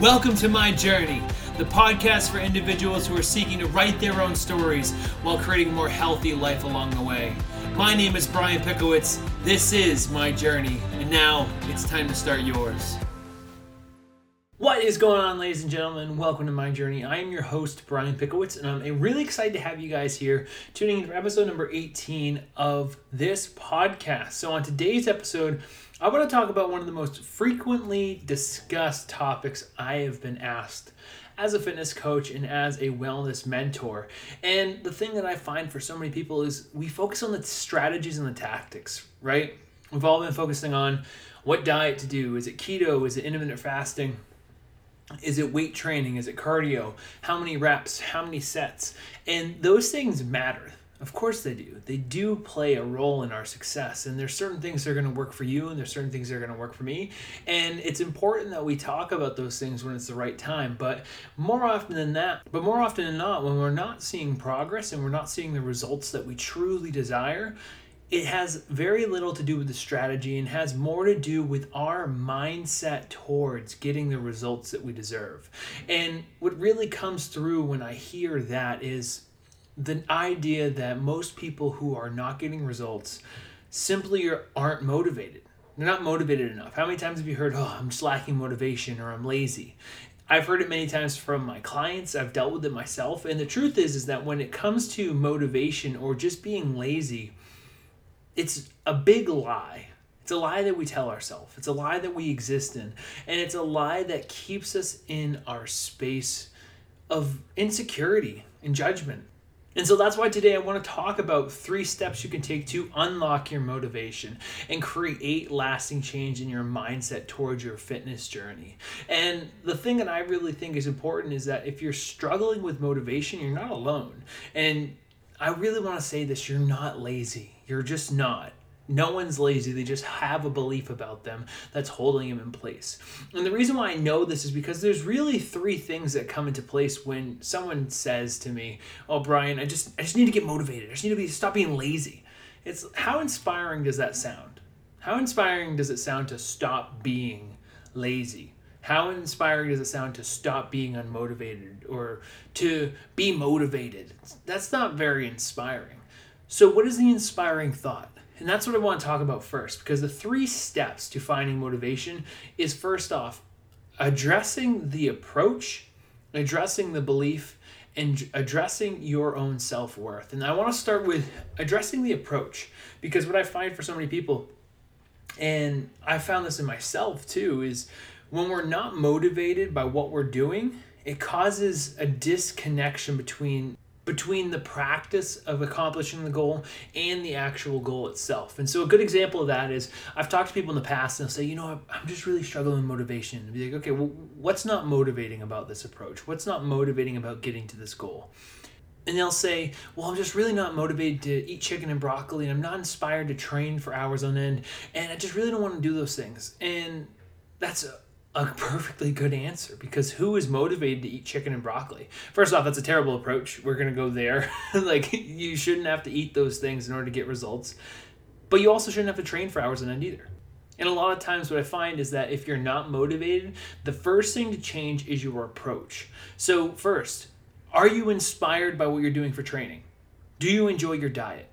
Welcome to My Journey, the podcast for individuals who are seeking to write their own stories while creating a more healthy life along the way. My name is Brian Pickowicz. This is My Journey, and now it's time to start yours. What is going on, ladies and gentlemen? Welcome to My Journey. I am your host, Brian Pickowicz, and I'm really excited to have you guys here tuning in for episode number 18 of this podcast. So, on today's episode, I want to talk about one of the most frequently discussed topics I have been asked as a fitness coach and as a wellness mentor. And the thing that I find for so many people is we focus on the strategies and the tactics, right? We've all been focusing on what diet to do. Is it keto? Is it intermittent fasting? Is it weight training? Is it cardio? How many reps? How many sets? And those things matter. Of course they do. They do play a role in our success. And there's certain things that are going to work for you and there's certain things that are going to work for me. And it's important that we talk about those things when it's the right time. But more often than that, but more often than not, when we're not seeing progress and we're not seeing the results that we truly desire, it has very little to do with the strategy and has more to do with our mindset towards getting the results that we deserve. And what really comes through when I hear that is the idea that most people who are not getting results simply aren't motivated. They're not motivated enough. How many times have you heard, oh, I'm just lacking motivation or I'm lazy? I've heard it many times from my clients. I've dealt with it myself. And the truth is, is that when it comes to motivation or just being lazy, it's a big lie. It's a lie that we tell ourselves. It's a lie that we exist in. And it's a lie that keeps us in our space of insecurity and judgment. And so that's why today I want to talk about three steps you can take to unlock your motivation and create lasting change in your mindset towards your fitness journey. And the thing that I really think is important is that if you're struggling with motivation, you're not alone. And I really want to say this you're not lazy, you're just not. No one's lazy. They just have a belief about them that's holding them in place. And the reason why I know this is because there's really three things that come into place when someone says to me, "Oh, Brian, I just I just need to get motivated. I just need to be stop being lazy." It's how inspiring does that sound? How inspiring does it sound to stop being lazy? How inspiring does it sound to stop being unmotivated or to be motivated? That's not very inspiring. So, what is the inspiring thought? And that's what I want to talk about first because the three steps to finding motivation is first off, addressing the approach, addressing the belief, and addressing your own self worth. And I want to start with addressing the approach because what I find for so many people, and I found this in myself too, is when we're not motivated by what we're doing, it causes a disconnection between between the practice of accomplishing the goal and the actual goal itself. And so a good example of that is I've talked to people in the past and they'll say, you know, I'm just really struggling with motivation. And be like, okay, well, what's not motivating about this approach? What's not motivating about getting to this goal? And they'll say, well, I'm just really not motivated to eat chicken and broccoli, and I'm not inspired to train for hours on end, and I just really don't want to do those things. And that's a perfectly good answer because who is motivated to eat chicken and broccoli? First off, that's a terrible approach. We're going to go there. like, you shouldn't have to eat those things in order to get results. But you also shouldn't have to train for hours on end either. And a lot of times, what I find is that if you're not motivated, the first thing to change is your approach. So, first, are you inspired by what you're doing for training? Do you enjoy your diet?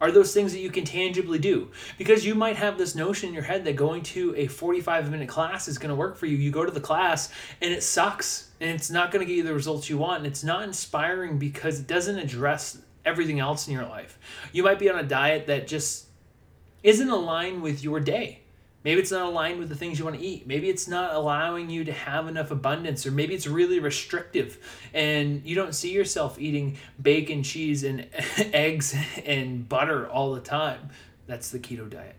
Are those things that you can tangibly do. Because you might have this notion in your head that going to a 45 minute class is going to work for you. You go to the class and it sucks and it's not going to get you the results you want. And it's not inspiring because it doesn't address everything else in your life. You might be on a diet that just isn't aligned with your day Maybe it's not aligned with the things you want to eat. Maybe it's not allowing you to have enough abundance, or maybe it's really restrictive and you don't see yourself eating bacon, cheese, and eggs and butter all the time. That's the keto diet.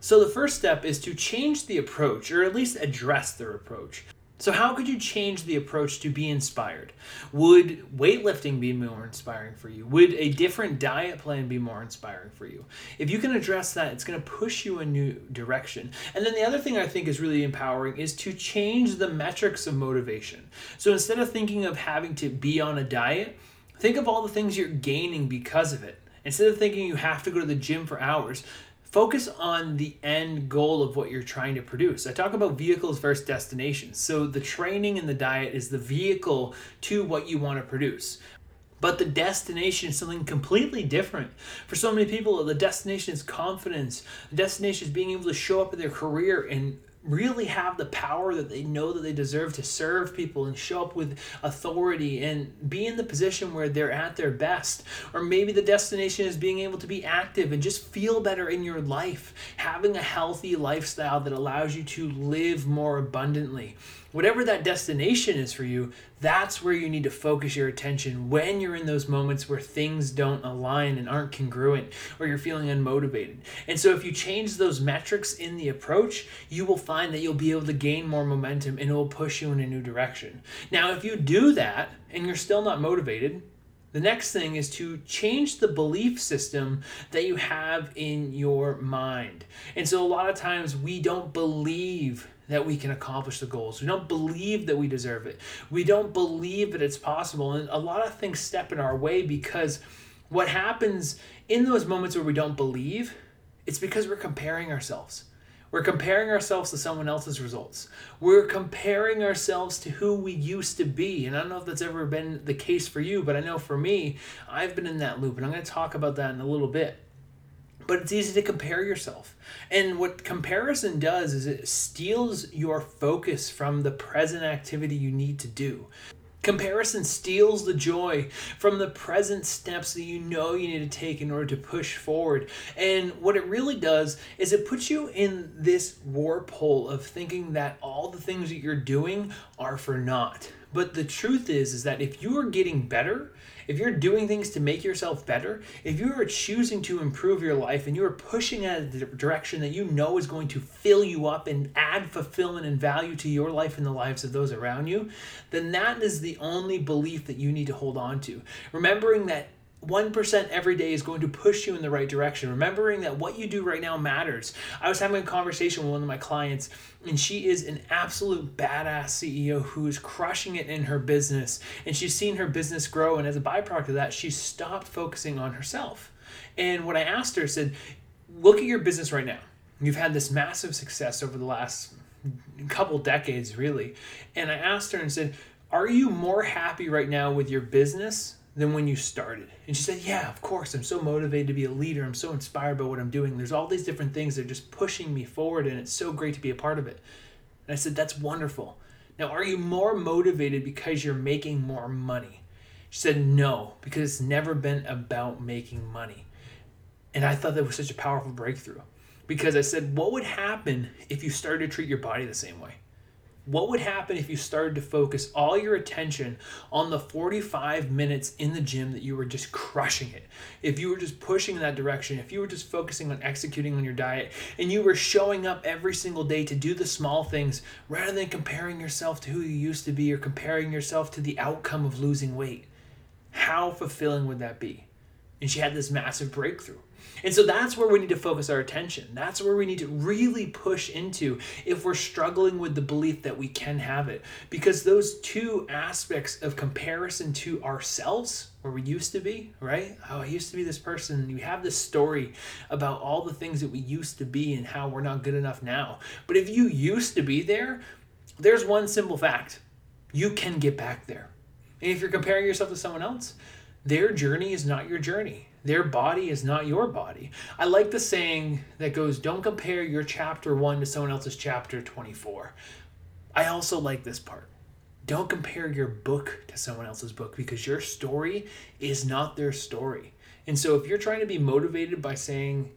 So, the first step is to change the approach, or at least address their approach. So, how could you change the approach to be inspired? Would weightlifting be more inspiring for you? Would a different diet plan be more inspiring for you? If you can address that, it's going to push you a new direction. And then the other thing I think is really empowering is to change the metrics of motivation. So, instead of thinking of having to be on a diet, think of all the things you're gaining because of it. Instead of thinking you have to go to the gym for hours, focus on the end goal of what you're trying to produce. I talk about vehicles versus destinations. So the training and the diet is the vehicle to what you want to produce. But the destination is something completely different. For so many people, the destination is confidence. The destination is being able to show up in their career and really have the power that they know that they deserve to serve people and show up with authority and be in the position where they're at their best. Or maybe the destination is being able to be active and just feel better in your life, having a healthy lifestyle that allows you to live more abundantly whatever that destination is for you, that's where you need to focus your attention when you're in those moments where things don't align and aren't congruent or you're feeling unmotivated. And so, if you change those metrics in the approach, you will find that you'll be able to gain more momentum and it will push you in a new direction. Now, if you do that and you're still not motivated, the next thing is to change the belief system that you have in your mind. And so, a lot of times, we don't believe that we can accomplish the goals. We don't believe that we deserve it. We don't believe that it's possible. And a lot of things step in our way because what happens in those moments where we don't believe, it's because we're comparing ourselves. We're comparing ourselves to someone else's results. We're comparing ourselves to who we used to be. And I don't know if that's ever been the case for you, but I know for me, I've been in that loop. And I'm going to talk about that in a little bit but it's easy to compare yourself. And what comparison does is it steals your focus from the present activity you need to do. Comparison steals the joy from the present steps that you know you need to take in order to push forward. And what it really does is it puts you in this warp hole of thinking that all the things that you're doing are for naught. But the truth is is that if you are getting better, if you're doing things to make yourself better, if you are choosing to improve your life and you are pushing in a direction that you know is going to fill you up and add fulfillment and value to your life and the lives of those around you, then that is the only belief that you need to hold on to. Remembering that 1% every day is going to push you in the right direction. Remembering that what you do right now matters. I was having a conversation with one of my clients, and she is an absolute badass CEO who is crushing it in her business. And she's seen her business grow. And as a byproduct of that, she stopped focusing on herself. And what I asked her said, Look at your business right now. You've had this massive success over the last couple decades, really. And I asked her and said, Are you more happy right now with your business than when you started? And she said, Yeah, of course. I'm so motivated to be a leader. I'm so inspired by what I'm doing. There's all these different things that are just pushing me forward, and it's so great to be a part of it. And I said, That's wonderful. Now, are you more motivated because you're making more money? She said, No, because it's never been about making money. And I thought that was such a powerful breakthrough because I said, What would happen if you started to treat your body the same way? What would happen if you started to focus all your attention on the 45 minutes in the gym that you were just crushing it? If you were just pushing in that direction, if you were just focusing on executing on your diet, and you were showing up every single day to do the small things rather than comparing yourself to who you used to be or comparing yourself to the outcome of losing weight, how fulfilling would that be? And she had this massive breakthrough. And so that's where we need to focus our attention. That's where we need to really push into if we're struggling with the belief that we can have it. Because those two aspects of comparison to ourselves, where we used to be, right? Oh, I used to be this person. You have this story about all the things that we used to be and how we're not good enough now. But if you used to be there, there's one simple fact you can get back there. And if you're comparing yourself to someone else, their journey is not your journey. Their body is not your body. I like the saying that goes, Don't compare your chapter 1 to someone else's chapter 24. I also like this part. Don't compare your book to someone else's book because your story is not their story. And so if you're trying to be motivated by saying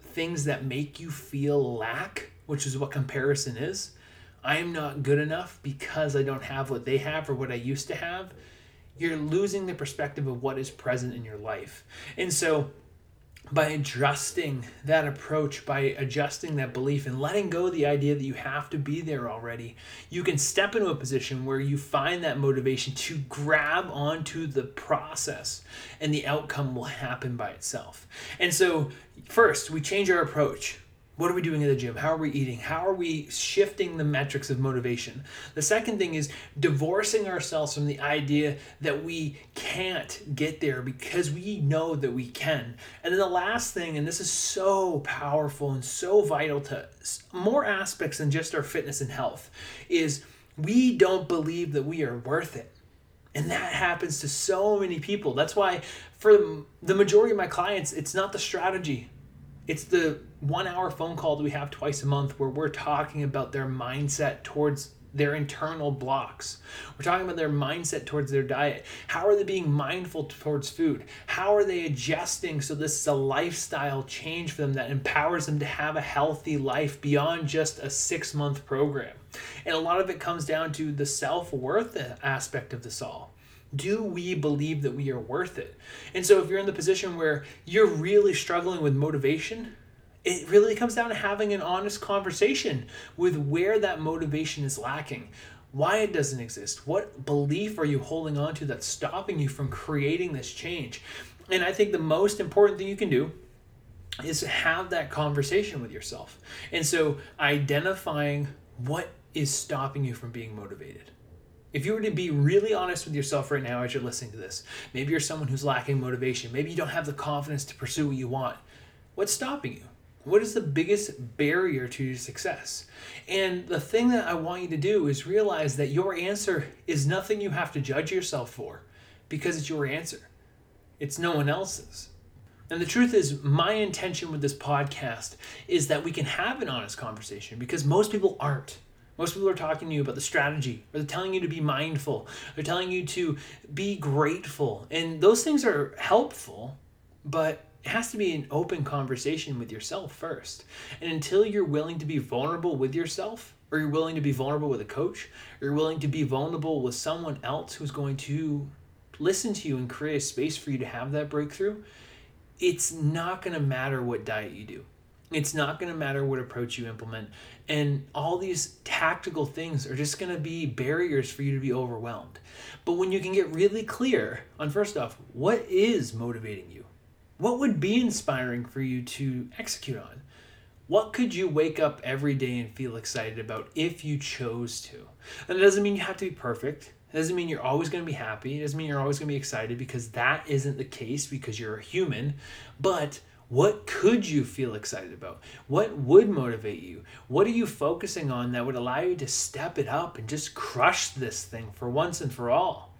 things that make you feel lack, which is what comparison is, I am not good enough because I don't have what they have or what I used to have you're losing the perspective of what is present in your life. And so, by adjusting that approach, by adjusting that belief and letting go of the idea that you have to be there already, you can step into a position where you find that motivation to grab onto the process and the outcome will happen by itself. And so, first, we change our approach What are we doing in the gym? How are we eating? How are we shifting the metrics of motivation? The second thing is divorcing ourselves from the idea that we can't get there because we know that we can. And then the last thing, and this is so powerful and so vital to more aspects than just our fitness and health, is we don't believe that we are worth it. And that happens to so many people. That's why, for the majority of my clients, it's not the strategy it's the one hour phone call that we have twice a month where we're talking about their mindset towards their internal blocks. We're talking about their mindset towards their diet. How are they being mindful towards food? How are they adjusting so this is a lifestyle change for them that empowers them to have a healthy life beyond just a six month program? And a lot of it comes down to the self worth aspect of this all do we believe that we are worth it? And so, if you're in the position where you're really struggling with motivation, it really comes down to having an honest conversation with where that motivation is lacking, why it doesn't exist, what belief are you holding on to that's stopping you from creating this change. And I think the most important thing you can do is have that conversation with yourself. And so, identifying what is stopping you from being motivated. If you were to be really honest with yourself right now as you're listening to this, maybe you're someone who's lacking motivation, maybe you don't have the confidence to pursue what you want. What's stopping you? What is the biggest barrier to your success? And the thing that I want you to do is realize that your answer is nothing you have to judge yourself for because it's your answer, it's no one else's. And the truth is, my intention with this podcast is that we can have an honest conversation because most people aren't. Most people are talking to you about the strategy, or they're telling you to be mindful, they're telling you to be grateful. And those things are helpful, but it has to be an open conversation with yourself first. And until you're willing to be vulnerable with yourself, or you're willing to be vulnerable with a coach, or you're willing to be vulnerable with someone else who's going to listen to you and create a space for you to have that breakthrough, it's not going to matter what diet you do. It's not going to matter what approach you implement. And all these tactical things are just going to be barriers for you to be overwhelmed. But when you can get really clear on first off, what is motivating you? What would be inspiring for you to execute on? What could you wake up every day and feel excited about if you chose to? And it doesn't mean you have to be perfect. It doesn't mean you're always going to be happy. It doesn't mean you're always going to be excited because that isn't the case because you're a human. But what could you feel excited about? What would motivate you? What are you focusing on that would allow you to step it up and just crush this thing for once and for all?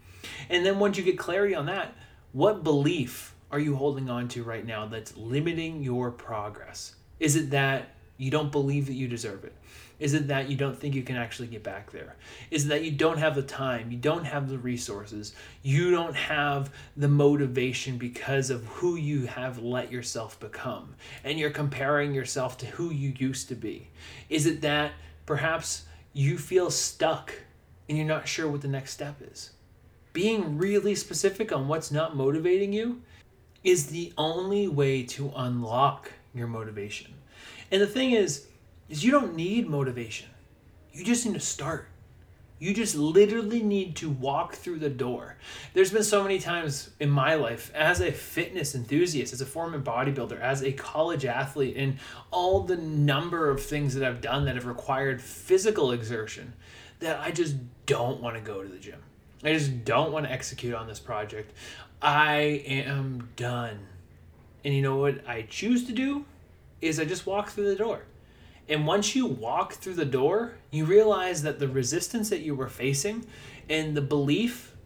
And then once you get clarity on that, what belief are you holding on to right now that's limiting your progress? Is it that you don't believe that you deserve it? Is it that you don't think you can actually get back there? Is it that you don't have the time? You don't have the resources? You don't have the motivation because of who you have let yourself become? And you're comparing yourself to who you used to be? Is it that perhaps you feel stuck and you're not sure what the next step is? Being really specific on what's not motivating you is the only way to unlock your motivation. And the thing is, is you don't need motivation. You just need to start. You just literally need to walk through the door. There's been so many times in my life as a fitness enthusiast, as a former bodybuilder, as a college athlete, and all the number of things that I've done that have required physical exertion that I just don't want to go to the gym. I just don't want to execute on this project. I am done. And you know what I choose to do is I just walk through the door. And once you walk through the door, you realize that the resistance that you were facing and the belief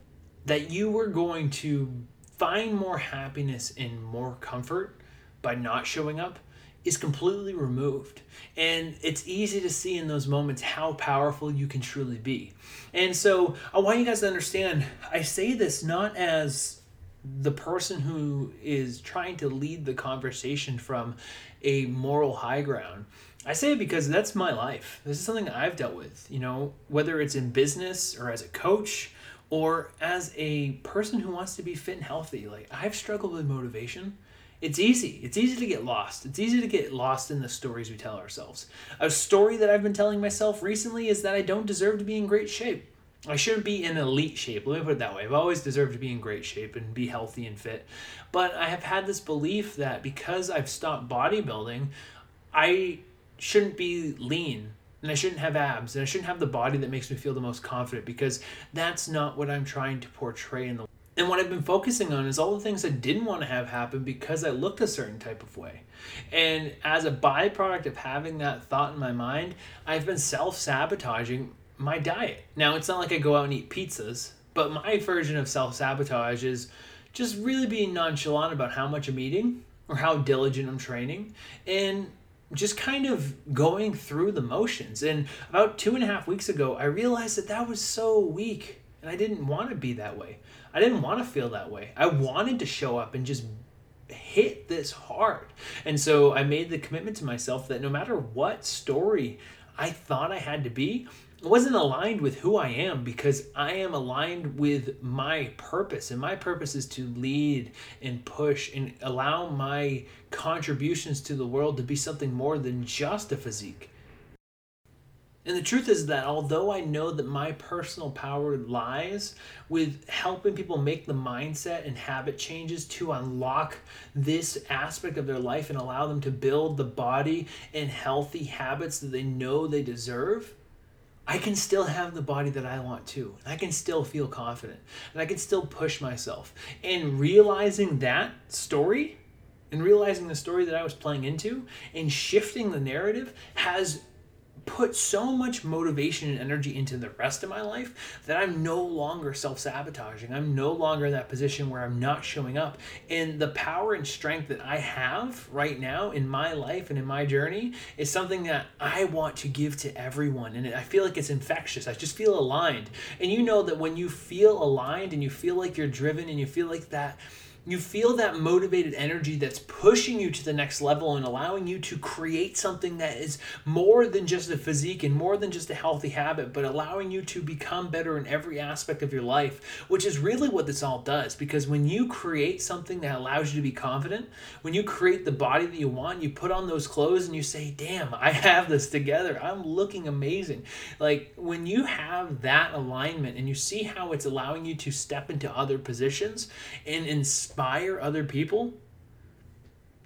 that you were going to find more happiness and more comfort by not showing up is completely removed. And it's easy to see in those moments how powerful you can truly be. And so I want you guys to understand I say this not as the person who is trying to lead the conversation from a moral high ground. I say it because that's my life. This is something I've dealt with, you know, whether it's in business or as a coach or as a person who wants to be fit and healthy. Like, I've struggled with motivation. It's easy. It's easy to get lost. It's easy to get lost in the stories we tell ourselves. A story that I've been telling myself recently is that I don't deserve to be in great shape. I shouldn't be in elite shape. Let me put it that way. I've always deserved to be in great shape and be healthy and fit. But I have had this belief that because I've stopped bodybuilding, I shouldn't be lean and I shouldn't have abs and I shouldn't have the body that makes me feel the most confident because that's not what I'm trying to portray in the and what I've been focusing on is all the things I didn't want to have happen because I looked a certain type of way. And as a byproduct of having that thought in my mind, I've been self sabotaging my diet. Now, it's not like I go out and eat pizzas, but my version of self sabotage is just really being nonchalant about how much I'm eating or how diligent I'm training and just kind of going through the motions. And about two and a half weeks ago, I realized that that was so weak and I didn't want to be that way. I didn't want to feel that way. I wanted to show up and just hit this hard. And so I made the commitment to myself that no matter what story I thought I had to be, wasn't aligned with who I am because I am aligned with my purpose. And my purpose is to lead and push and allow my contributions to the world to be something more than just a physique. And the truth is that although I know that my personal power lies with helping people make the mindset and habit changes to unlock this aspect of their life and allow them to build the body and healthy habits that they know they deserve, I can still have the body that I want to. And I can still feel confident. And I can still push myself. And realizing that story and realizing the story that I was playing into and shifting the narrative has put so much motivation and energy into the rest of my life that I'm no longer self sabotaging. I'm no longer in that position where I'm not showing up. And the power and strength that I have right now in my life and in my journey is something that I want to give to everyone. And I feel like it's infectious. I just feel aligned. And you know that when you feel aligned and you feel like you're driven and you feel like that you feel that motivated energy that's pushing you to the next level and allowing you to create something that is more than just a physique and more than just a healthy habit, but allowing you to become better in every aspect of your life, which is really what this all does. Because when you create something that allows you to be confident, when you create the body that you want, you put on those clothes and you say, Damn, I have this together. I'm looking amazing. Like when you have that alignment and you see how it's allowing you to step into other positions and inspire inspire other people,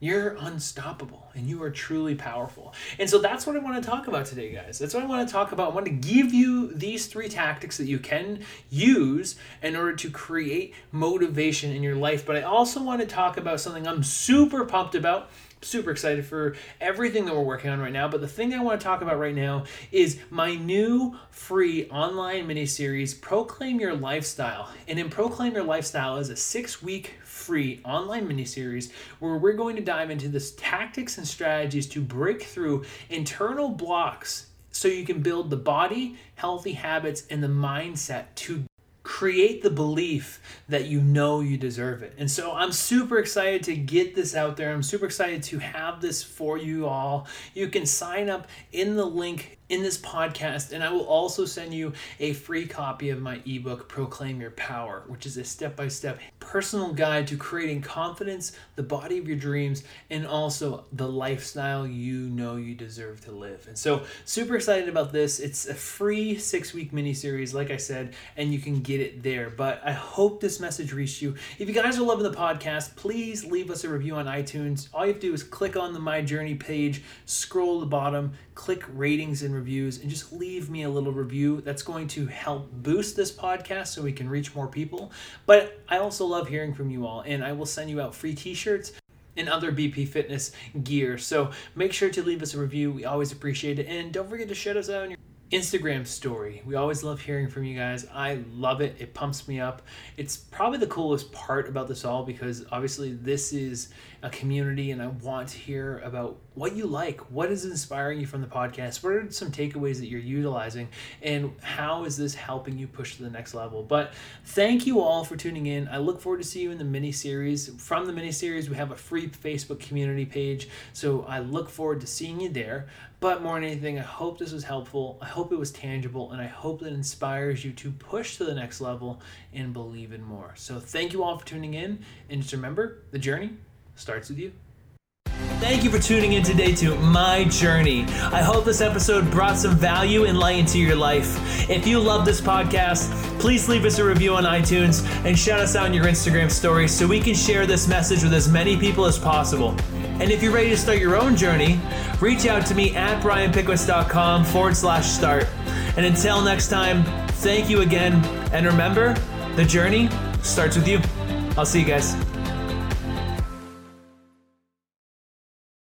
you're unstoppable and you are truly powerful. And so that's what I want to talk about today, guys. That's what I want to talk about. I want to give you these three tactics that you can use in order to create motivation in your life. But I also want to talk about something I'm super pumped about super excited for everything that we're working on right now. But the thing I want to talk about right now is my new free online mini series, Proclaim Your Lifestyle. And in Proclaim Your Lifestyle is a six week free online mini series where we're going to dive into this tactics and strategies to break through internal blocks so you can build the body, healthy habits, and the mindset to create the belief that you know you deserve it. And so I'm super excited to get this out there. I'm super excited to have this for you all. You can sign up in the link in this podcast, and I will also send you a free copy of my ebook, Proclaim Your Power, which is a step by step personal guide to creating confidence, the body of your dreams, and also the lifestyle you know you deserve to live. And so, super excited about this. It's a free six week mini series, like I said, and you can get it there. But I hope this message reached you. If you guys are loving the podcast, please leave us a review on iTunes. All you have to do is click on the My Journey page, scroll to the bottom, click ratings and reviews and just leave me a little review. That's going to help boost this podcast so we can reach more people. But I also love hearing from you all, and I will send you out free t shirts and other BP Fitness gear. So make sure to leave us a review. We always appreciate it. And don't forget to shout us out on your Instagram story. We always love hearing from you guys. I love it. It pumps me up. It's probably the coolest part about this all because obviously this is a community and I want to hear about what you like. What is inspiring you from the podcast? What are some takeaways that you're utilizing? And how is this helping you push to the next level? But thank you all for tuning in. I look forward to see you in the mini series. From the mini series, we have a free Facebook community page. So I look forward to seeing you there. But more than anything, I hope this was helpful. I hope it was tangible, and I hope that inspires you to push to the next level and believe in more. So, thank you all for tuning in. And just remember the journey starts with you. Thank you for tuning in today to My Journey. I hope this episode brought some value and light into your life. If you love this podcast, please leave us a review on iTunes and shout us out in your Instagram stories so we can share this message with as many people as possible. And if you're ready to start your own journey, reach out to me at brianpickowicz.com forward slash start. And until next time, thank you again. And remember, the journey starts with you. I'll see you guys.